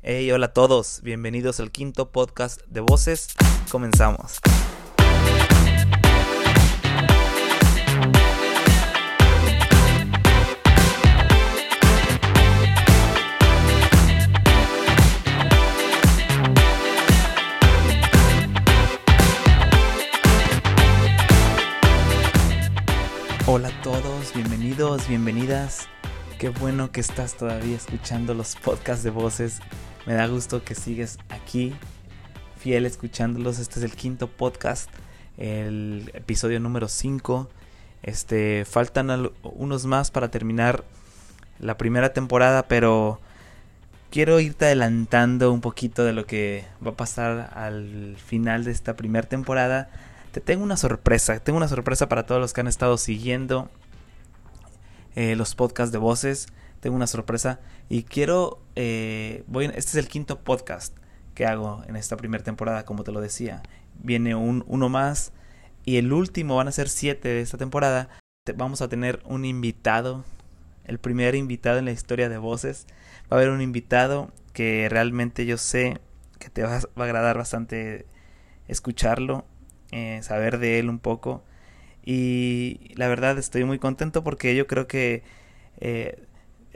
Hey, hola a todos, bienvenidos al quinto podcast de voces. Comenzamos. Hola a todos, bienvenidos, bienvenidas. Qué bueno que estás todavía escuchando los podcasts de voces. Me da gusto que sigues aquí, fiel escuchándolos. Este es el quinto podcast, el episodio número 5. Este, faltan unos más para terminar la primera temporada, pero quiero irte adelantando un poquito de lo que va a pasar al final de esta primera temporada te tengo una sorpresa, tengo una sorpresa para todos los que han estado siguiendo eh, los podcasts de voces. Tengo una sorpresa y quiero, eh, voy, este es el quinto podcast que hago en esta primera temporada, como te lo decía. Viene un, uno más y el último van a ser siete de esta temporada. vamos a tener un invitado, el primer invitado en la historia de voces. Va a haber un invitado que realmente yo sé que te va, va a agradar bastante escucharlo eh, saber de él un poco. Y la verdad estoy muy contento porque yo creo que eh,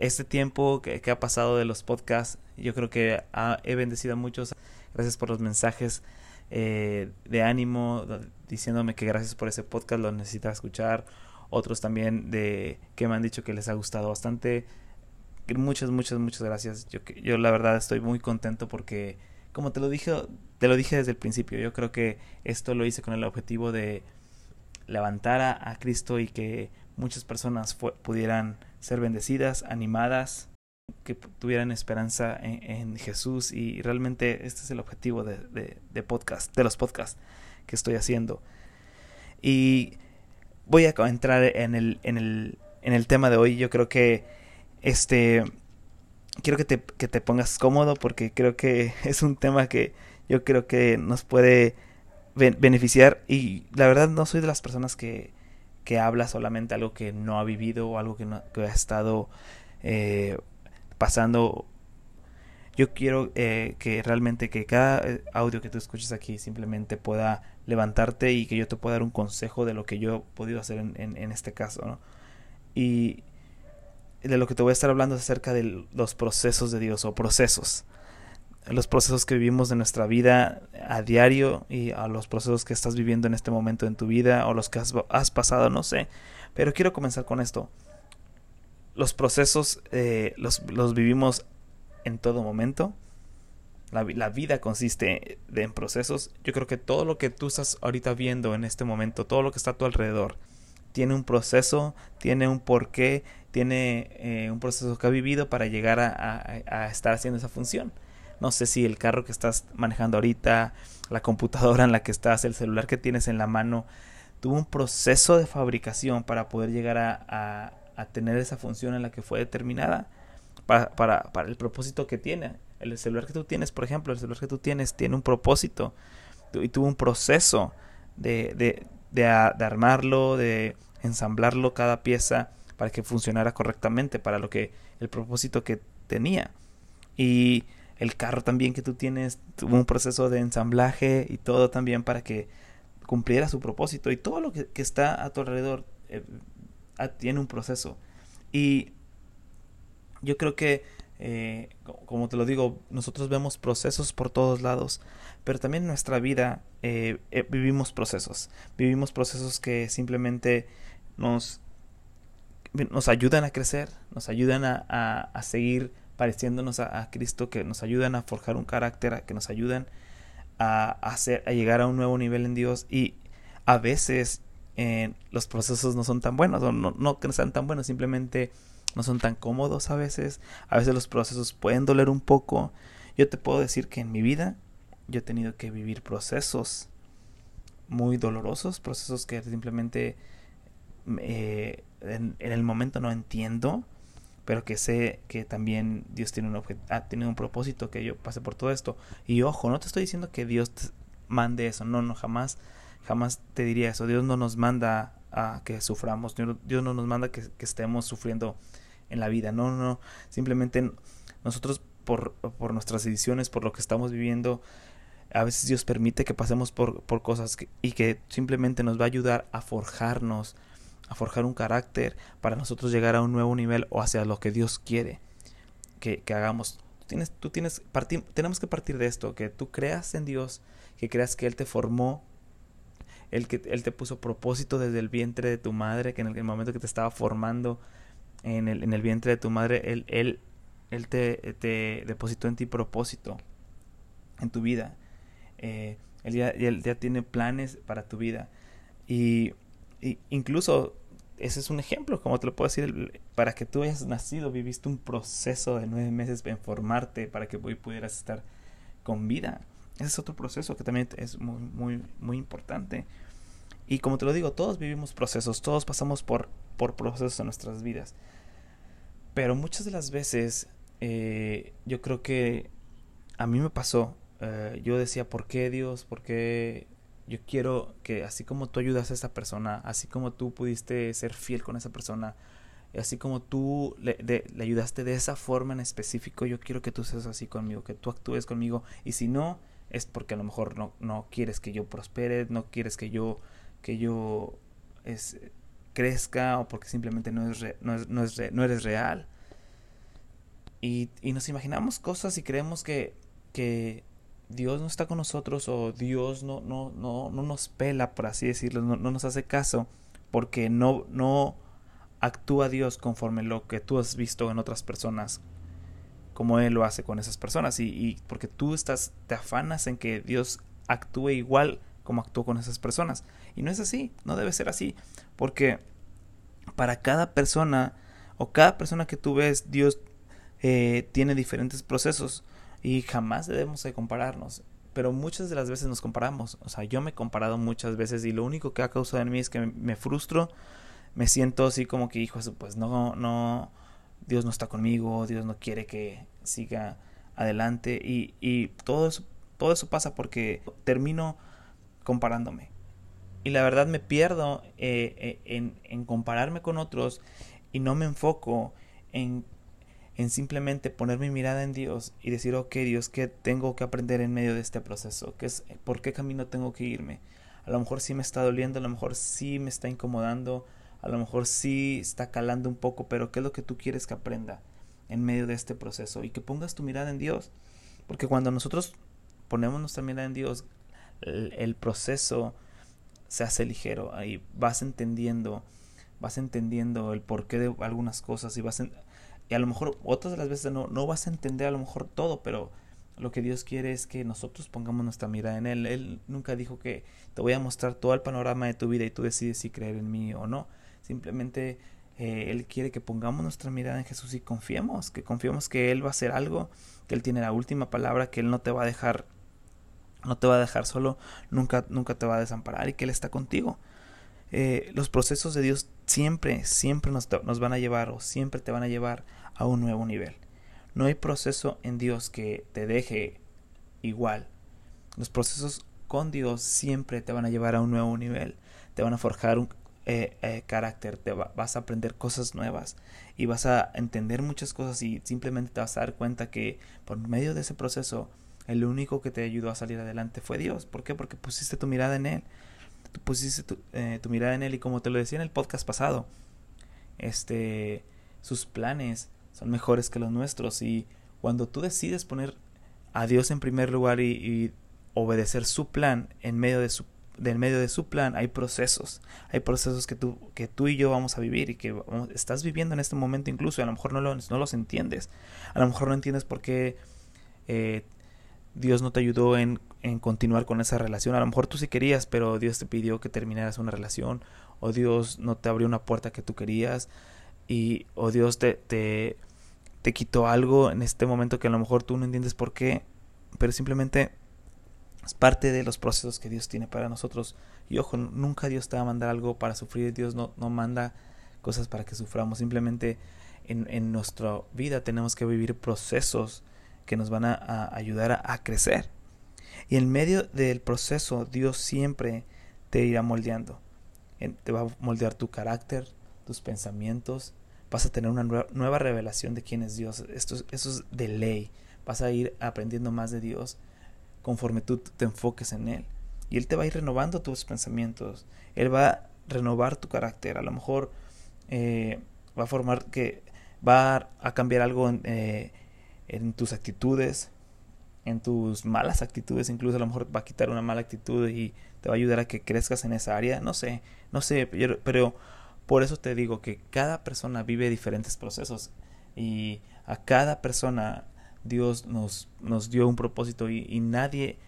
este tiempo que, ha pasado de los podcasts, yo creo que he bendecido a muchos. Gracias por los mensajes eh, de ánimo, diciéndome que gracias por ese podcast, lo necesitaba escuchar. Otros también de que me han dicho que les ha gustado bastante. Muchas, muchas, muchas gracias. Yo, yo la verdad estoy muy contento porque como te lo dije, te lo dije desde el principio, yo creo que esto lo hice con el objetivo de levantar a, Cristo y que muchas personas pudieran ser bendecidas, animadas, que tuvieran esperanza en, Jesús y realmente este es el objetivo de, de, podcast, de los podcasts que estoy haciendo. Y voy a entrar en el, en el, en el tema de hoy. Yo creo que este quiero que te, que te pongas cómodo porque creo que es un tema que yo creo que nos puede beneficiar y la verdad no soy de las personas que, que habla solamente algo que no ha vivido o algo que, no, ha estado eh, pasando. Yo quiero eh, que realmente que cada eh, audio que tú escuches aquí simplemente pueda levantarte y que yo te pueda dar un consejo de lo que yo he podido hacer en, en, este caso. Y de lo que te voy a estar hablando es acerca de los procesos de Dios o procesos. Los procesos que vivimos en nuestra vida a diario y a los procesos que estás viviendo en este momento en tu vida o los que has, pasado, no sé. Pero quiero comenzar con esto. Los procesos eh, los, los, vivimos en todo momento. La, vida consiste de, en procesos. Yo creo que todo lo que tú estás ahorita viendo en este momento, todo lo que está a tu alrededor, tiene un proceso, tiene un porqué, tiene eh, un proceso que ha vivido para llegar a, estar haciendo esa función. No sé si el carro que estás manejando ahorita, la computadora en la que estás, el celular que tienes en la mano, tuvo un proceso de fabricación para poder llegar a, tener esa función en la que fue determinada para, para, para, el propósito que tiene. El celular que tú tienes, por ejemplo, el celular que tú tienes tiene un propósito y tuvo un proceso de, de, de armarlo, de ensamblarlo cada pieza para que funcionara correctamente para lo que el propósito que tenía. Y el carro también que tú tienes tuvo un proceso de ensamblaje y todo también para que cumpliera su propósito y todo lo que, está a tu alrededor eh, tiene un proceso. Y yo creo que, eh, como te lo digo, nosotros vemos procesos por todos lados, pero también en nuestra vida eh, vivimos procesos. Vivimos procesos que simplemente nos nos ayudan a crecer, nos ayudan a, a, seguir pareciéndonos a, Cristo, que nos ayudan a forjar un carácter, que nos ayudan a, hacer, a llegar a un nuevo nivel en Dios. Y a veces eh, los procesos no son tan buenos, o no, no que no sean tan buenos, simplemente no son tan cómodos a veces, a veces los procesos pueden doler un poco. Yo te puedo decir que en mi vida yo he tenido que vivir procesos muy dolorosos, procesos que simplemente eh, en, el momento no entiendo, pero que sé que también Dios tiene un, ha tenido un propósito que yo pase por todo esto. Y ojo, no te estoy diciendo que Dios te mande eso, no, no, jamás, jamás te diría eso. Dios no nos manda a que suframos, Dios no nos manda que, estemos sufriendo en la vida, no, no, simplemente nosotros por, por nuestras decisiones, por lo que estamos viviendo, a veces Dios permite que pasemos por, por cosas y que simplemente nos va a ayudar a forjarnos, a forjar un carácter para nosotros llegar a un nuevo nivel o hacia lo que Dios quiere que, que hagamos. Tienes, tú tienes, tenemos que partir de esto, que tú creas en Dios, que creas que Él te formó, Él, que, él te puso propósito desde el vientre de tu madre, que en el, momento que te estaba formando en el, en el vientre de tu madre, Él, él, él te, te depositó en ti propósito en tu vida eh, él, ya, él, ya, tiene planes para tu vida. Y, incluso ese es un ejemplo, como te lo puedo decir, para que tú hayas nacido, viviste un proceso de nueve meses en formarte para que hoy pudieras estar con vida. Ese es otro proceso que también es muy, muy, muy importante. Y como te lo digo, todos vivimos procesos, todos pasamos por, por procesos en nuestras vidas. Pero muchas de las veces eh, yo creo que a mí me pasó eh, yo decía, ¿por qué Dios? ¿Por qué yo quiero que así como tú ayudas a esa persona, así como tú pudiste ser fiel con esa persona, así como tú le, le, ayudaste de esa forma en específico, yo quiero que tú seas así conmigo, que tú actúes conmigo. Y si no, es porque a lo mejor no, no quieres que yo prospere, no quieres que yo, que yo es, crezca o porque simplemente no, es no, es, no, es no eres real. Y, y, nos imaginamos cosas y creemos que, que Dios no está con nosotros o Dios no, no, no, no nos pela, por así decirlo, no, nos hace caso, porque no, no actúa Dios conforme lo que tú has visto en otras personas, como Él lo hace con esas personas, y, y porque tú estás, te afanas en que Dios actúe igual como actuó con esas personas. Y no es así, no debe ser así, porque para cada persona o cada persona que tú ves, Dios eh, tiene diferentes procesos y jamás debemos de compararnos. Pero muchas de las veces nos comparamos. O sea, yo me he comparado muchas veces y lo único que ha causado en mí es que me, frustro. Me siento así como que, hijo, pues no, no, Dios no está conmigo, Dios no quiere que siga adelante. Y, y todo, eso, todo eso pasa porque termino comparándome. Y la verdad me pierdo eh, eh, en, en compararme con otros y no me enfoco en en simplemente poner mi mirada en Dios y decir, ok Dios, ¿qué tengo que aprender en medio de este proceso? ¿Qué es, ¿Por qué camino tengo que irme? A lo mejor sí me está doliendo, a lo mejor sí me está incomodando, a lo mejor sí está calando un poco, pero ¿qué es lo que tú quieres que aprenda en medio de este proceso? Y que pongas tu mirada en Dios. Porque cuando nosotros ponemos nuestra mirada en Dios, el, el proceso se hace ligero. Ahí vas entendiendo, vas entendiendo el porqué de algunas cosas y vas en, a lo mejor otras de las veces no, no vas a entender a lo mejor todo, pero lo que Dios quiere es que nosotros pongamos nuestra mirada en Él. Él nunca dijo que te voy a mostrar todo el panorama de tu vida y tú decides si creer en mí o no. Simplemente eh, Él quiere que pongamos nuestra mirada en Jesús y confiemos, que confiemos que Él va a hacer algo, que Él tiene la última palabra, que Él no te va a dejar, no te va a dejar solo, nunca, nunca te va a desamparar y que Él está contigo. Eh, los procesos de Dios siempre, siempre nos, nos van a llevar o siempre te van a llevar a un nuevo nivel. No hay proceso en Dios que te deje igual. Los procesos con Dios siempre te van a llevar a un nuevo nivel. Te van a forjar un eh, eh, carácter, te vas a aprender cosas nuevas y vas a entender muchas cosas y simplemente te vas a dar cuenta que por medio de ese proceso el único que te ayudó a salir adelante fue Dios. ¿Por qué? Porque pusiste tu mirada en Él. Tú pusiste tu, eh, tu mirada en Él y como te lo decía en el podcast pasado, este, sus planes son mejores que los nuestros. Y cuando tú decides poner a Dios en primer lugar y, obedecer su plan en medio de su medio de su plan hay procesos, hay procesos que tú, que tú y yo vamos a vivir y que estás viviendo en este momento incluso, y a lo mejor no, no los entiendes, a lo mejor no entiendes por qué eh, Dios no te ayudó en, en, continuar con esa relación, a lo mejor tú sí querías, pero Dios te pidió que terminaras una relación, o Dios no te abrió una puerta que tú querías, y o Dios te, te, te quitó algo en este momento que a lo mejor tú no entiendes por qué, pero simplemente es parte de los procesos que Dios tiene para nosotros. Y ojo, nunca Dios te va a mandar algo para sufrir, Dios no, no manda cosas para que suframos, simplemente en, en nuestra vida tenemos que vivir procesos que nos van a, ayudar a, crecer. Y en medio del proceso Dios siempre te irá moldeando. Te va a moldear tu carácter, tus pensamientos, vas a tener una nueva revelación de quién es Dios. Esto, eso es de ley. vas a ir aprendiendo más de Dios conforme tú te enfoques en Él. Y Él te va a ir renovando tus pensamientos. Él va a renovar tu carácter. A lo mejor eh, va a formar que va a cambiar algo en, eh, en tus actitudes, en tus malas actitudes, incluso a lo mejor va a quitar una mala actitud y te va a ayudar a que crezcas en esa área, no sé, no sé, pero, por eso te digo que cada persona vive diferentes procesos y a cada persona Dios nos, nos dio un propósito y, nadie,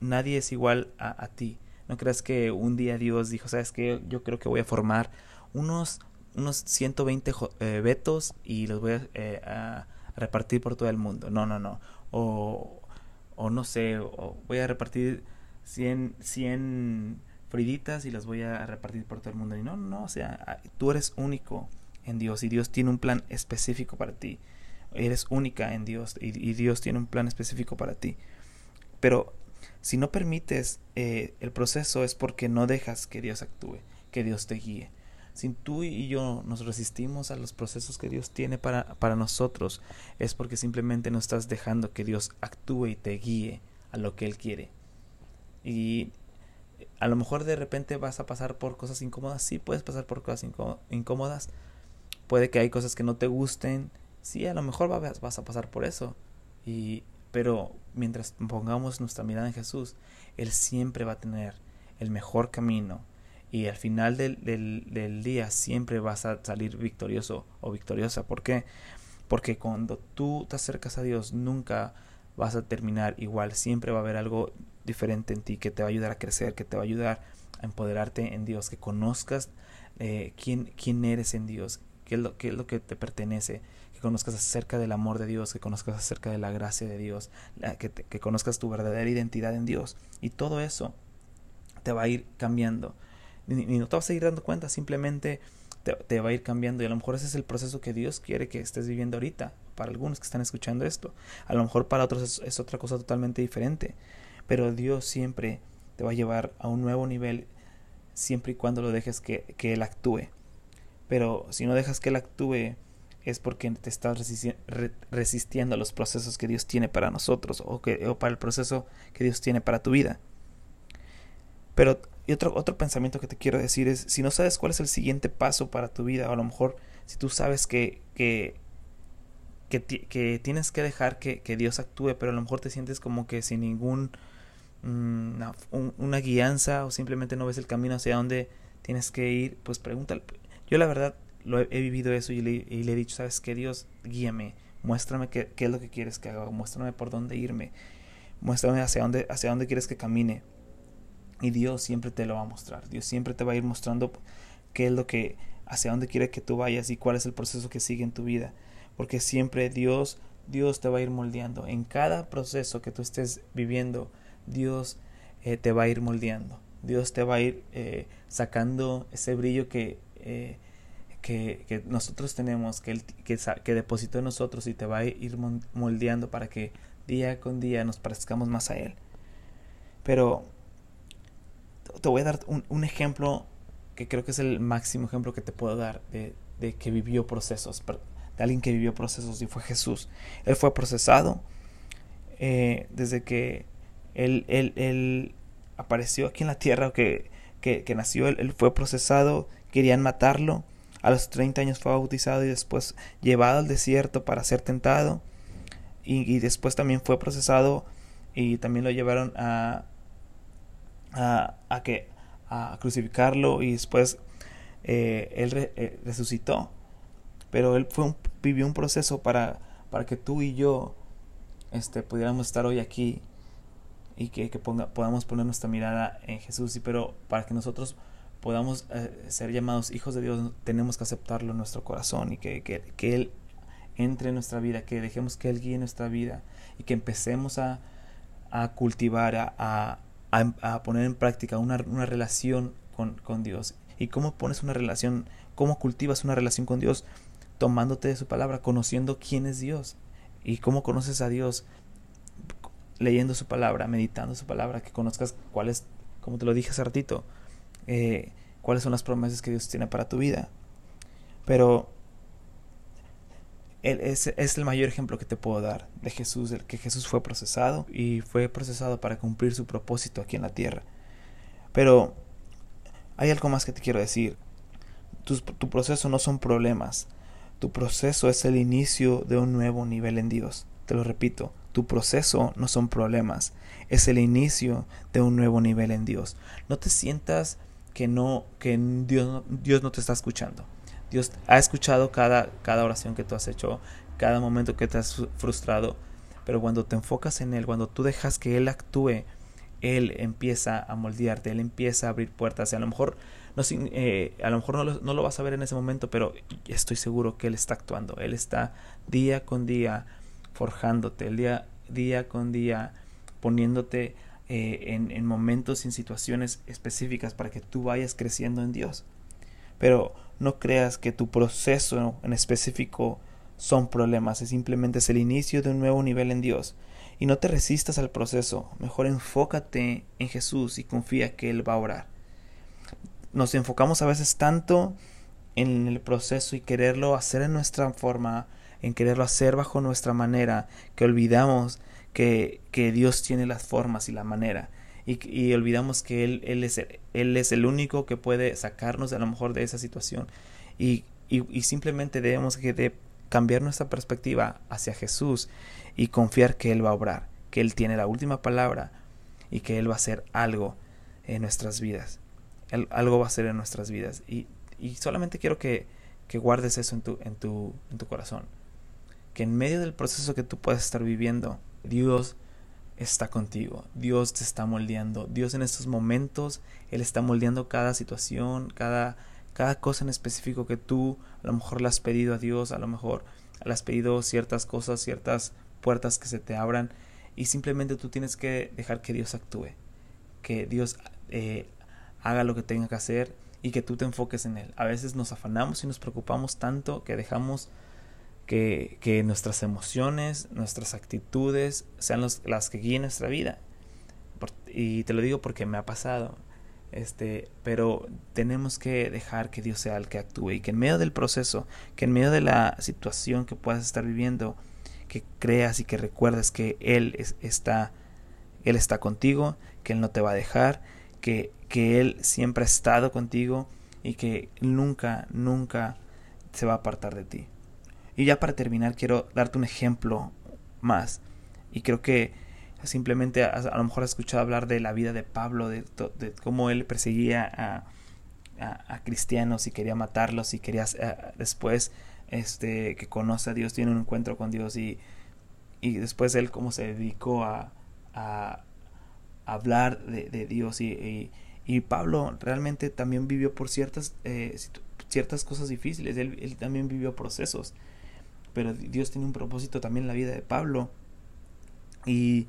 nadie es igual a, ti. No creas que un día Dios dijo, sabes que yo creo que voy a formar unos, unos 120 eh, vetos y los voy eh, a, repartir por todo el mundo. No, no, no. O, o no sé, o voy a repartir 100, 100 friditas y las voy a repartir por todo el mundo. Y no, no, o sea, tú eres único en Dios y Dios tiene un plan específico para ti. Eres única en Dios y, Dios tiene un plan específico para ti. Pero si no permites eh, el proceso es porque no dejas que Dios actúe, que Dios te guíe. Si tú y yo nos resistimos a los procesos que Dios tiene para, para nosotros, es porque simplemente no estás dejando que Dios actúe y te guíe a lo que Él quiere. Y a lo mejor de repente vas a pasar por cosas incómodas. Sí, puedes pasar por cosas incómodas. Puede que hay cosas que no te gusten. Sí, a lo mejor vas a pasar por eso. Y, pero mientras pongamos nuestra mirada en Jesús, Él siempre va a tener el mejor camino. Y al final del, del día siempre vas a salir victorioso o victoriosa. ¿Por qué? Porque cuando tú te acercas a Dios, nunca vas a terminar igual. Siempre va a haber algo diferente en ti que te va a ayudar a crecer, que te va a ayudar a empoderarte en Dios, que conozcas eh, quién, quién eres en Dios, qué es, lo, qué es lo que te pertenece, que conozcas acerca del amor de Dios, que conozcas acerca de la gracia de Dios, que, que conozcas tu verdadera identidad en Dios. Y todo eso te va a ir cambiando. Y, no te vas a ir dando cuenta, simplemente te, te, va a ir cambiando. Y a lo mejor ese es el proceso que Dios quiere que estés viviendo ahorita, para algunos que están escuchando esto. A lo mejor para otros es otra cosa totalmente diferente. Pero Dios siempre te va a llevar a un nuevo nivel siempre y cuando lo dejes que, Él actúe. Pero si no dejas que Él actúe es porque te estás resistiendo a los procesos que Dios tiene para nosotros o, que, o para el proceso que Dios tiene para tu vida. Pero y otro, otro pensamiento que te quiero decir es, si no sabes cuál es el siguiente paso para tu vida, o a lo mejor si tú sabes que, que, que, tienes que dejar que, que, Dios actúe, pero a lo mejor te sientes como que sin ningún Mm, una, guianza o simplemente no ves el camino hacia dónde tienes que ir, pues pregúntale. Yo la verdad lo he, vivido eso y le, he dicho, sabes que Dios, guíame, muéstrame qué, qué, es lo que quieres que haga, muéstrame por dónde irme, muéstrame hacia dónde, hacia dónde quieres que camine. Y Dios siempre te lo va a mostrar, Dios siempre te va a ir mostrando qué es lo que, hacia dónde quiere que tú vayas y cuál es el proceso que sigue en tu vida. Porque siempre Dios, Dios te va a ir moldeando. En cada proceso que tú estés viviendo, Dios eh, te va a ir moldeando. Dios te va a ir eh, sacando ese brillo que, eh, que, que, nosotros tenemos, que, que, que, depositó en nosotros y te va a ir moldeando para que día con día nos parezcamos más a Él. Pero te voy a dar un, un ejemplo que creo que es el máximo ejemplo que te puedo dar de, de que vivió procesos, de alguien que vivió procesos y fue Jesús. Él fue procesado desde que él, él, él apareció aquí en la tierra, que, que, que nació, él, fue procesado, querían matarlo. A los 30 años fue bautizado y después llevado al desierto para ser tentado. Y, después también fue procesado y también lo llevaron a, a, a que, a crucificarlo y después eh, él eh, resucitó. Pero él fue vivió un proceso para, para que tú y yo este, pudiéramos estar hoy aquí y que, ponga, podamos poner nuestra mirada en Jesús. Y pero para que nosotros podamos eh, ser llamados hijos de Dios, tenemos que aceptarlo en nuestro corazón y que, que, Él entre en nuestra vida, que dejemos que Él guíe nuestra vida y que empecemos a, a cultivar, a, a, a, poner en práctica una, una relación con, con, Dios. ¿Y cómo pones una relación, cómo cultivas una relación con Dios? Tomándote de su palabra, conociendo quién es Dios. ¿Y cómo conoces a Dios? Leyendo su palabra, meditando su palabra, que conozcas cuáles, como te lo dije hace ratito, eh, cuáles son las promesas que Dios tiene para tu vida. Pero él es, el mayor ejemplo que te puedo dar de Jesús, el que Jesús fue procesado y fue procesado para cumplir su propósito aquí en la tierra. Pero hay algo más que te quiero decir. Tu, tu proceso no son problemas. Tu proceso es el inicio de un nuevo nivel en Dios. Te lo repito, tu proceso no son problemas, es el inicio de un nuevo nivel en Dios. No te sientas que no que Dios, Dios no te está escuchando. Dios ha escuchado cada, cada oración que tú has hecho, cada momento que te has frustrado, pero cuando te enfocas en Él, cuando tú dejas que Él actúe, Él empieza a moldearte, Él empieza a abrir puertas. Y a lo mejor, no, eh, a lo, mejor no no lo vas a ver en ese momento, pero estoy seguro que Él está actuando. Él está día con día forjándote, el día, día con día poniéndote eh, en, en momentos y en situaciones específicas para que tú vayas creciendo en Dios. Pero no creas que tu proceso en específico son problemas, es simplemente el inicio de un nuevo nivel en Dios. Y no te resistas al proceso, mejor enfócate en Jesús y confía que Él va a orar. Nos enfocamos a veces tanto en el proceso y quererlo hacer en nuestra forma, en quererlo hacer bajo nuestra manera, que olvidamos que, que Dios tiene las formas y la manera y, olvidamos que él, él, es, él es el único que puede sacarnos a lo mejor de esa situación y, y, simplemente debemos que de cambiar nuestra perspectiva hacia Jesús y confiar que Él va a obrar, que Él tiene la última palabra y que Él va a hacer algo en nuestras vidas. algo va a hacer en nuestras vidas. Y, y solamente quiero que, que, guardes eso en tu, en, tu, en tu corazón. Que en medio del proceso que tú puedas estar viviendo, Dios está contigo. Dios te está moldeando. Dios en estos momentos, Él está moldeando cada situación, cada, cada cosa en específico que tú a lo mejor le has pedido a Dios, a lo mejor le has pedido ciertas cosas, ciertas puertas que se te abran y simplemente tú tienes que dejar que Dios actúe, que Dios eh, haga lo que tenga que hacer y que tú te enfoques en Él. A veces nos afanamos y nos preocupamos tanto que dejamos que, nuestras emociones, nuestras actitudes sean las que guíen nuestra vida. y te lo digo porque me ha pasado. Este, pero tenemos que dejar que Dios sea el que actúe y que en medio del proceso, que en medio de la situación que puedas estar viviendo, que creas y que recuerdes que Él está, Él está contigo, que Él no te va a dejar, que, que Él siempre ha estado contigo y que nunca, nunca se va a apartar de ti. Y ya para terminar quiero darte un ejemplo más. Y creo que simplemente a, lo mejor has escuchado hablar de la vida de Pablo, de, cómo él perseguía a, a, cristianos y quería matarlos y quería eh, después este, que conoce a Dios, tiene un encuentro con Dios y, y después él cómo se dedicó a, a hablar de, Dios y, y, Pablo realmente también vivió por ciertas, eh, ciertas cosas difíciles, él, él también vivió procesos pero Dios tiene un propósito también en la vida de Pablo. Y,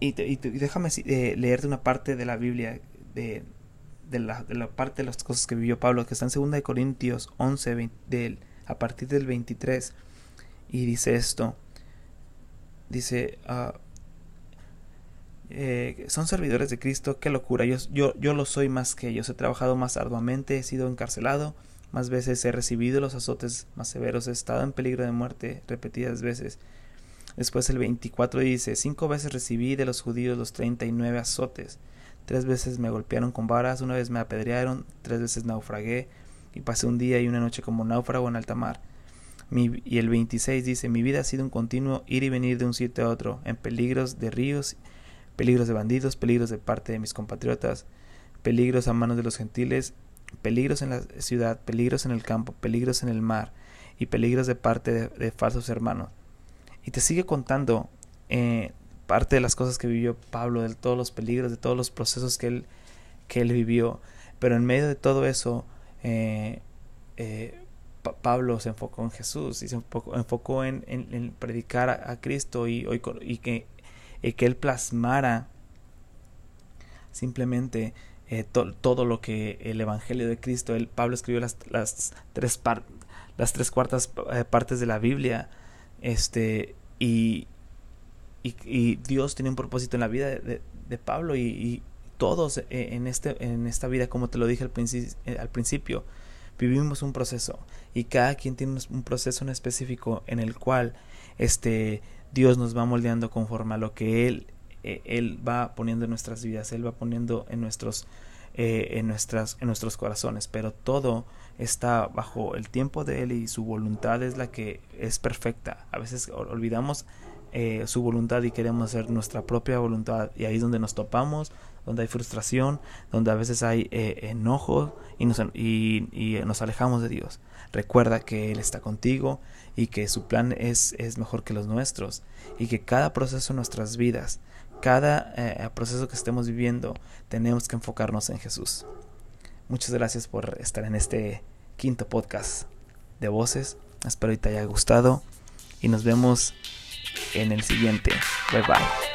y, déjame eh, leerte una parte de la Biblia, de, de, la, de, la, parte de las cosas que vivió Pablo, que está en 2 Corintios 11, a partir del 23, y dice esto, dice, uh, son servidores de Cristo, qué locura, yo, yo, yo lo soy más que ellos, he trabajado más arduamente, he sido encarcelado, más veces he recibido los azotes más severos, he estado en peligro de muerte repetidas veces. Después el 24 dice, cinco veces recibí de los judíos los treinta y nueve azotes. Tres veces me golpearon con varas, una vez me apedrearon, tres veces naufragué y pasé un día y una noche como náufrago en alta mar. y el 26 dice, mi vida ha sido un continuo ir y venir de un sitio a otro, en peligros de ríos, peligros de bandidos, peligros de parte de mis compatriotas, peligros a manos de los gentiles peligros en la ciudad, peligros en el campo, peligros en el mar y peligros de parte de, falsos hermanos. Y te sigue contando eh, parte de las cosas que vivió Pablo, de todos los peligros, de todos los procesos que él, que él vivió. Pero en medio de todo eso, eh, eh, Pablo se enfocó en Jesús y se enfocó, en, predicar a, Cristo que, y que él plasmara simplemente eh, todo lo que el Evangelio de Cristo, el, Pablo escribió las, las, tres, las tres cuartas eh, partes de la Biblia, este, y, y, Dios tiene un propósito en la vida de, de, Pablo y, todos eh, en, este, en esta vida, como te lo dije al, al principio, vivimos un proceso y cada quien tiene un proceso en específico en el cual este Dios nos va moldeando conforme a lo que él eh, él va poniendo en nuestras vidas, él va poniendo en nuestros eh, en nuestras en nuestros corazones, pero todo está bajo el tiempo de él y su voluntad es la que es perfecta. A veces olvidamos eh, su voluntad y queremos hacer nuestra propia voluntad y ahí es donde nos topamos, donde hay frustración, donde a veces hay enojo y nos, y, nos alejamos de Dios. Recuerda que Él está contigo y que su plan es, es mejor que los nuestros y que cada proceso en nuestras vidas, cada eh, proceso que estemos viviendo, tenemos que enfocarnos en Jesús. Muchas gracias por estar en este quinto podcast de voces. Espero que te haya gustado y nos vemos en el siguiente. Bye bye.